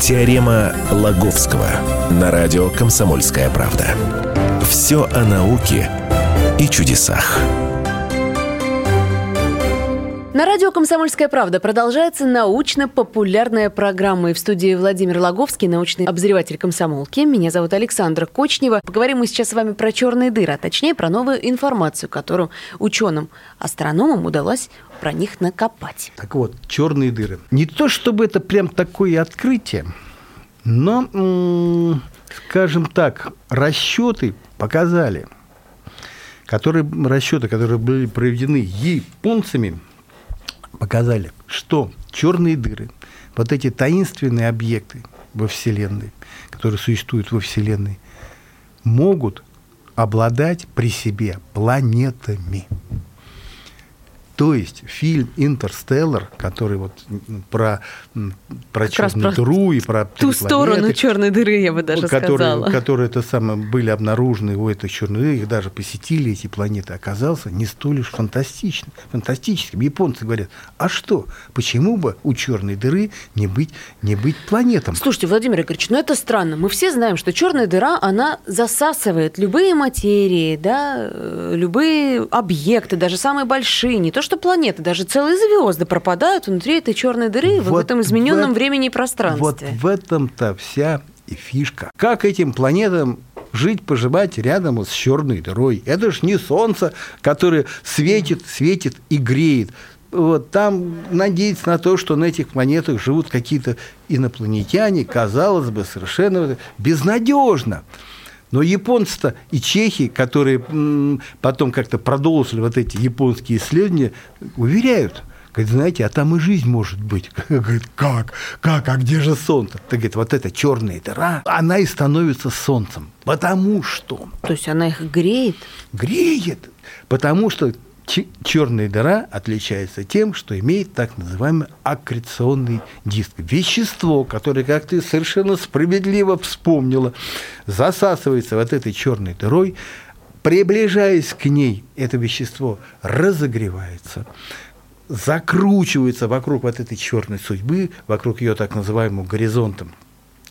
Теорема Лаговского на радио «Комсомольская правда». Все о науке и чудесах. На радио «Комсомольская правда» продолжается научно-популярная программа. И в студии Владимир Логовский, научный обозреватель комсомолки. Меня зовут Александра Кочнева. Поговорим мы сейчас с вами про черные дыры, а точнее про новую информацию, которую ученым-астрономам удалось про них накопать. Так вот, черные дыры. Не то чтобы это прям такое открытие, но, скажем так, расчеты показали, которые, расчеты, которые были проведены японцами, показали, что черные дыры, вот эти таинственные объекты во Вселенной, которые существуют во Вселенной, могут обладать при себе планетами. То есть фильм «Интерстеллар», который вот про, про черную дыру и про ту сторону черной дыры, я бы даже которые, сказала. Которые это самое, были обнаружены у этой черной дыры, их даже посетили эти планеты, оказался не столь уж фантастичным, фантастическим. Японцы говорят, а что, почему бы у черной дыры не быть, не быть планетом? Слушайте, Владимир Игоревич, ну это странно. Мы все знаем, что черная дыра, она засасывает любые материи, да, э, любые объекты, даже самые большие, не то что планеты, даже целые звезды пропадают внутри этой черной дыры вот в этом измененном в, времени и пространстве. Вот в этом-то вся и фишка. Как этим планетам жить, поживать рядом с черной дырой? Это ж не Солнце, которое светит, светит и греет. Вот там надеяться на то, что на этих планетах живут какие-то инопланетяне, казалось бы, совершенно безнадежно. Но японцы-то и чехи, которые потом как-то продолжили вот эти японские исследования, уверяют, Говорит, знаете, а там и жизнь может быть. Говорит, как? Как? А где же солнце? Так говорит, вот эта черная дыра, она и становится солнцем. Потому что... То есть она их греет? Греет. Потому что черная дыра отличается тем, что имеет так называемый аккреционный диск. Вещество, которое, как ты совершенно справедливо вспомнила, засасывается вот этой черной дырой, приближаясь к ней, это вещество разогревается, закручивается вокруг вот этой черной судьбы, вокруг ее так называемого горизонта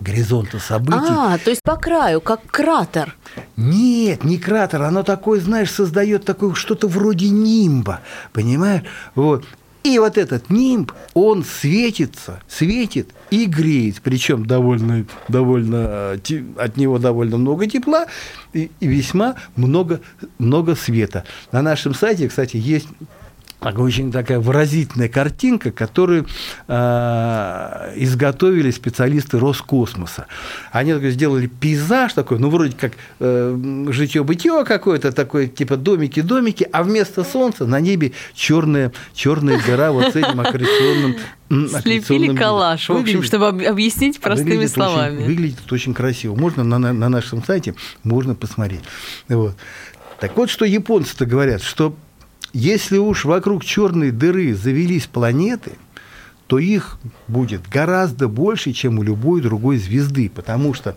горизонта событий. А, то есть по краю, как кратер. Нет, не кратер, оно такое, знаешь, создает такое что-то вроде нимба, понимаешь? Вот. И вот этот нимб, он светится, светит и греет, причем довольно, довольно, от него довольно много тепла и, и весьма много, много света. На нашем сайте, кстати, есть очень такая выразительная картинка, которую э, изготовили специалисты Роскосмоса. Они такой, сделали пейзаж такой, ну, вроде как э, житье-бытие какое-то, такое, типа домики-домики, а вместо Солнца на небе черная, черная дыра вот с этим аккреционным Слепили коллаж, в общем, чтобы объяснить простыми выглядит словами. Очень, выглядит очень красиво. Можно на, на нашем сайте, можно посмотреть. Вот. Так вот, что японцы-то говорят, что если уж вокруг черной дыры завелись планеты, то их будет гораздо больше, чем у любой другой звезды, потому что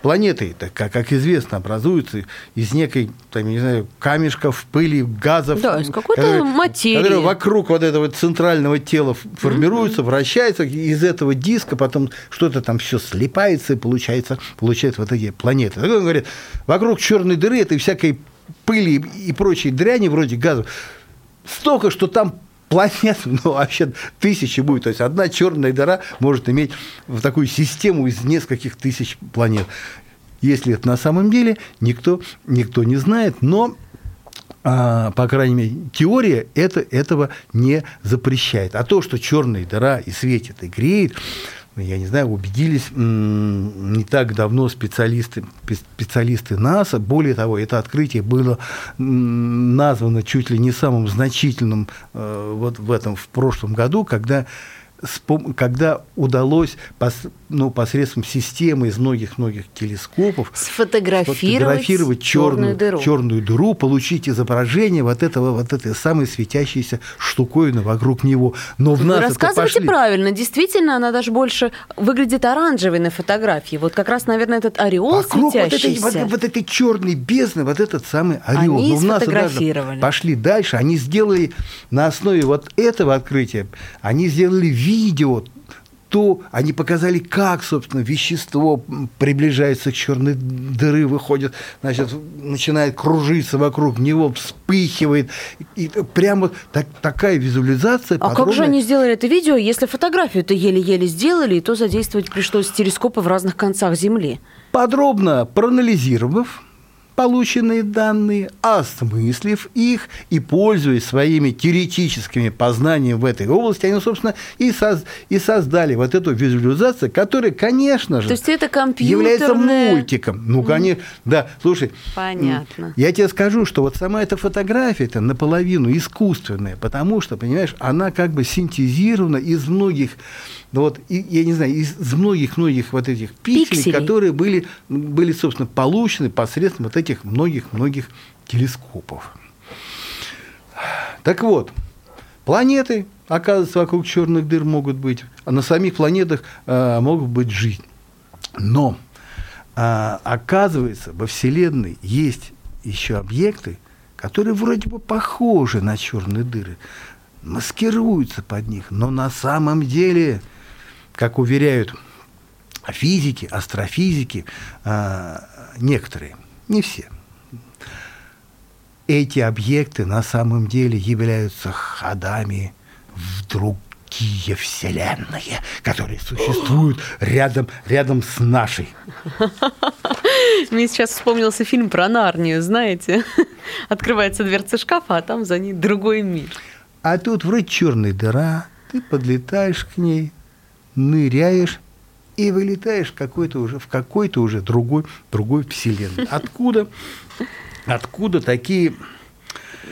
планеты, как, как известно, образуются из некой, там, не знаю, камешков, пыли, газов. Да, из какой-то которые, материи. Которые вокруг вот этого центрального тела формируются, mm-hmm. вращаются, из этого диска потом что-то там все слипается, и получается, получается вот эти планеты. Так он говорит, вокруг черной дыры этой всякой пыли и прочей дряни вроде газов столько, что там планет, ну, вообще тысячи будет. То есть одна черная дыра может иметь в такую систему из нескольких тысяч планет. Если это на самом деле, никто, никто не знает, но а, по крайней мере, теория это, этого не запрещает. А то, что черная дыра и светит, и греет, я не знаю, убедились не так давно специалисты, специалисты НАСА. Более того, это открытие было названо чуть ли не самым значительным э, вот в этом в прошлом году, когда когда удалось ну, посредством системы из многих-многих телескопов сфотографировать, сфотографировать черную, черную, дыру. черную дыру, получить изображение вот этого вот этой самой светящейся штуковины вокруг него. Но в нас Вы рассказываете пошли... правильно, действительно, она даже больше выглядит оранжевой на фотографии. Вот как раз, наверное, этот ореол вокруг светящийся. Вот этой, вот, вот этой черной бездны, вот этот самый ореол. Они Но в нас пошли дальше, они сделали на основе вот этого открытия, они сделали видео что они показали, как, собственно, вещество приближается к черной дыры, выходит, значит, начинает кружиться вокруг него, вспыхивает. И прямо так, такая визуализация. А подробная. как же они сделали это видео, если фотографию-то еле-еле сделали, и то задействовать пришлось телескопы в разных концах Земли? Подробно проанализировав, полученные данные, осмыслив их и пользуясь своими теоретическими познаниями в этой области, они, собственно, и, соз, и создали вот эту визуализацию, которая, конечно же, То есть это является мультиком. Ну, конечно, да, слушай. Понятно. Я тебе скажу, что вот сама эта фотография это наполовину искусственная, потому что, понимаешь, она как бы синтезирована из многих ну вот, и, я не знаю, из многих-многих вот этих пикселей, пикселей, которые были, были, собственно, получены посредством вот этих многих-многих телескопов. Так вот, планеты, оказывается, вокруг черных дыр могут быть, а на самих планетах э, могут быть жизнь. Но э, оказывается, во Вселенной есть еще объекты, которые вроде бы похожи на черные дыры, маскируются под них, но на самом деле как уверяют физики, астрофизики, а, некоторые, не все, эти объекты на самом деле являются ходами в другие вселенные, которые существуют рядом, рядом с нашей. Мне сейчас вспомнился фильм про Нарнию, знаете? Открывается дверца шкафа, а там за ней другой мир. А тут вроде черная дыра, ты подлетаешь к ней, ныряешь и вылетаешь какой-то уже, в какой-то уже другой, другой вселенной. Откуда, откуда такие...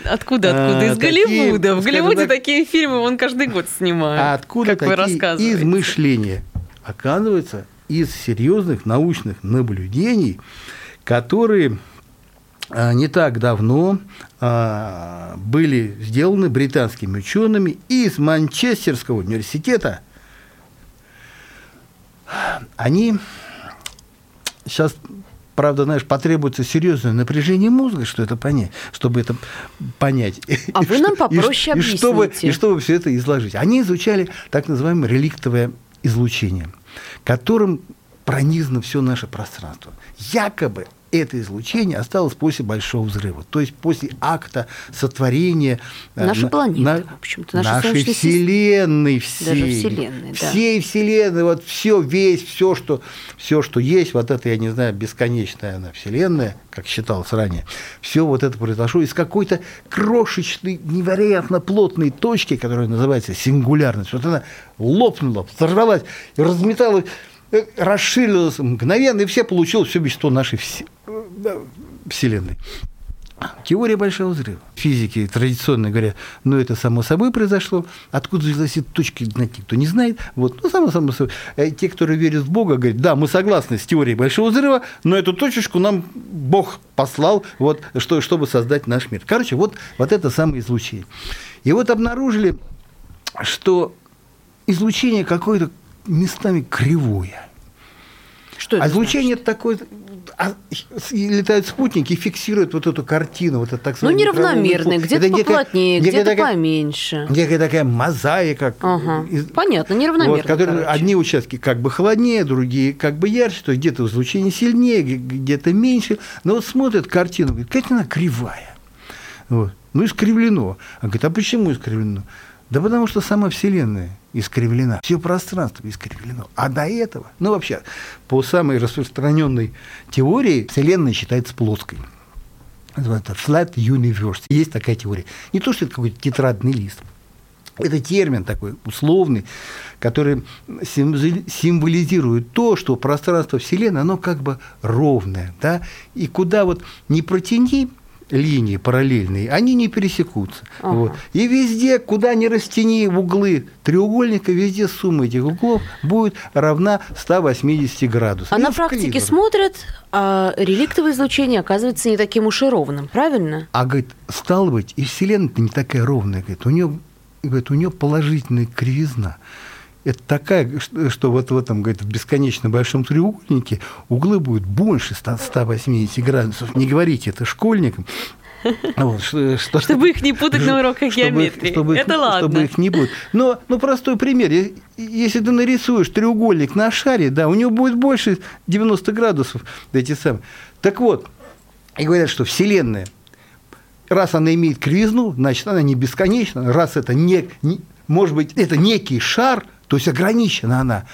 Откуда, откуда? Из а, Голливуда. Такие, в Голливуде так, такие фильмы он каждый год снимает. А откуда как такие измышления? Оказывается, из серьезных научных наблюдений, которые а, не так давно а, были сделаны британскими учеными из Манчестерского университета они сейчас правда, знаешь, потребуется серьезное напряжение мозга, что это понять, чтобы это понять. А вы нам попроще и, и, чтобы, и чтобы все это изложить. Они изучали так называемое реликтовое излучение, которым пронизано все наше пространство. Якобы это излучение осталось после Большого взрыва, то есть после акта сотворения э, нашей на, планеты, на, в общем-то, нашей, нашей Вселенной, всей, Даже Вселенной, да. всей Вселенной, вот все, весь, все, что, все, что есть, вот это, я не знаю, бесконечная она Вселенная, как считалось ранее, все вот это произошло из какой-то крошечной, невероятно плотной точки, которая называется сингулярность. Вот она лопнула, взорвалась разметалась расширилось мгновенно, и все получилось все вещество нашей э, Вселенной. Теория большого взрыва. Физики традиционно говорят, ну это само собой произошло. Откуда взялась эта точка, знать никто не знает. Вот. Ну, само, само собой. Э, те, которые верят в Бога, говорят, да, мы согласны с теорией большого взрыва, но эту точечку нам Бог послал, вот, что, чтобы создать наш мир. Короче, вот, вот это самое излучение. И вот обнаружили, что излучение какое-то местами кривое. Что это а излучение значит? такое, а, летают спутники и фиксируют вот эту картину, вот это так Ну, неравномерное, где-то поплотнее, где-то поменьше. Некая такая мозаика. Ага. Из, Понятно, неравномерно. Вот, которые, одни участки как бы холоднее, другие как бы ярче, то есть где-то излучение сильнее, где-то меньше. Но вот смотрят картину, говорит, какая она кривая. Вот. Ну, искривлено. А говорит, а почему искривлено? Да потому что сама Вселенная искривлена, все пространство искривлено. А до этого, ну вообще, по самой распространенной теории, Вселенная считается плоской. Это flat universe. Есть такая теория. Не то, что это какой-то тетрадный лист. Это термин такой условный, который символизирует то, что пространство Вселенной, оно как бы ровное. Да? И куда вот не протяни линии параллельные, они не пересекутся. Ага. Вот. И везде, куда ни растяни углы треугольника, везде сумма этих углов будет равна 180 градусам. А и на практике смотрят, а реликтовое излучение оказывается не таким уж и ровным, правильно? А, говорит, стало быть, и Вселенная не такая ровная, говорит, у нее, говорит, у нее положительная кривизна это такая, что вот в этом, говорит, в бесконечно большом треугольнике углы будут больше 100, 180 градусов. Не говорите это школьникам. Вот, что, что, чтобы их не путать на уроках геометрии. Чтобы, Это их, ладно. Чтобы их не будет. Но ну, простой пример. Если ты нарисуешь треугольник на шаре, да, у него будет больше 90 градусов. Эти самые. Так вот, и говорят, что Вселенная, раз она имеет кривизну, значит, она не бесконечна. Раз это не, не может быть, это некий шар, то есть ограничена она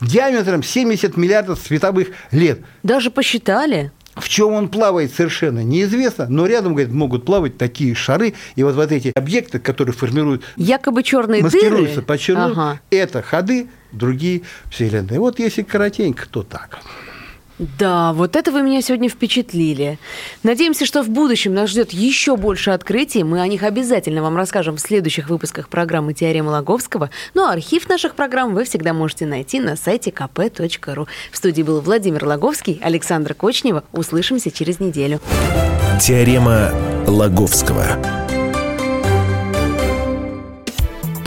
диаметром 70 миллиардов световых лет. Даже посчитали? В чем он плавает, совершенно неизвестно, но рядом, говорит, могут плавать такие шары, и вот, вот эти объекты, которые формируют... Якобы черные маскируются дыры? под черную, ага. это ходы, другие вселенные. Вот если коротенько, то так. Да, вот это вы меня сегодня впечатлили. Надеемся, что в будущем нас ждет еще больше открытий. Мы о них обязательно вам расскажем в следующих выпусках программы «Теорема Логовского». Ну а архив наших программ вы всегда можете найти на сайте kp.ru. В студии был Владимир Логовский, Александра Кочнева. Услышимся через неделю. Теорема Логовского.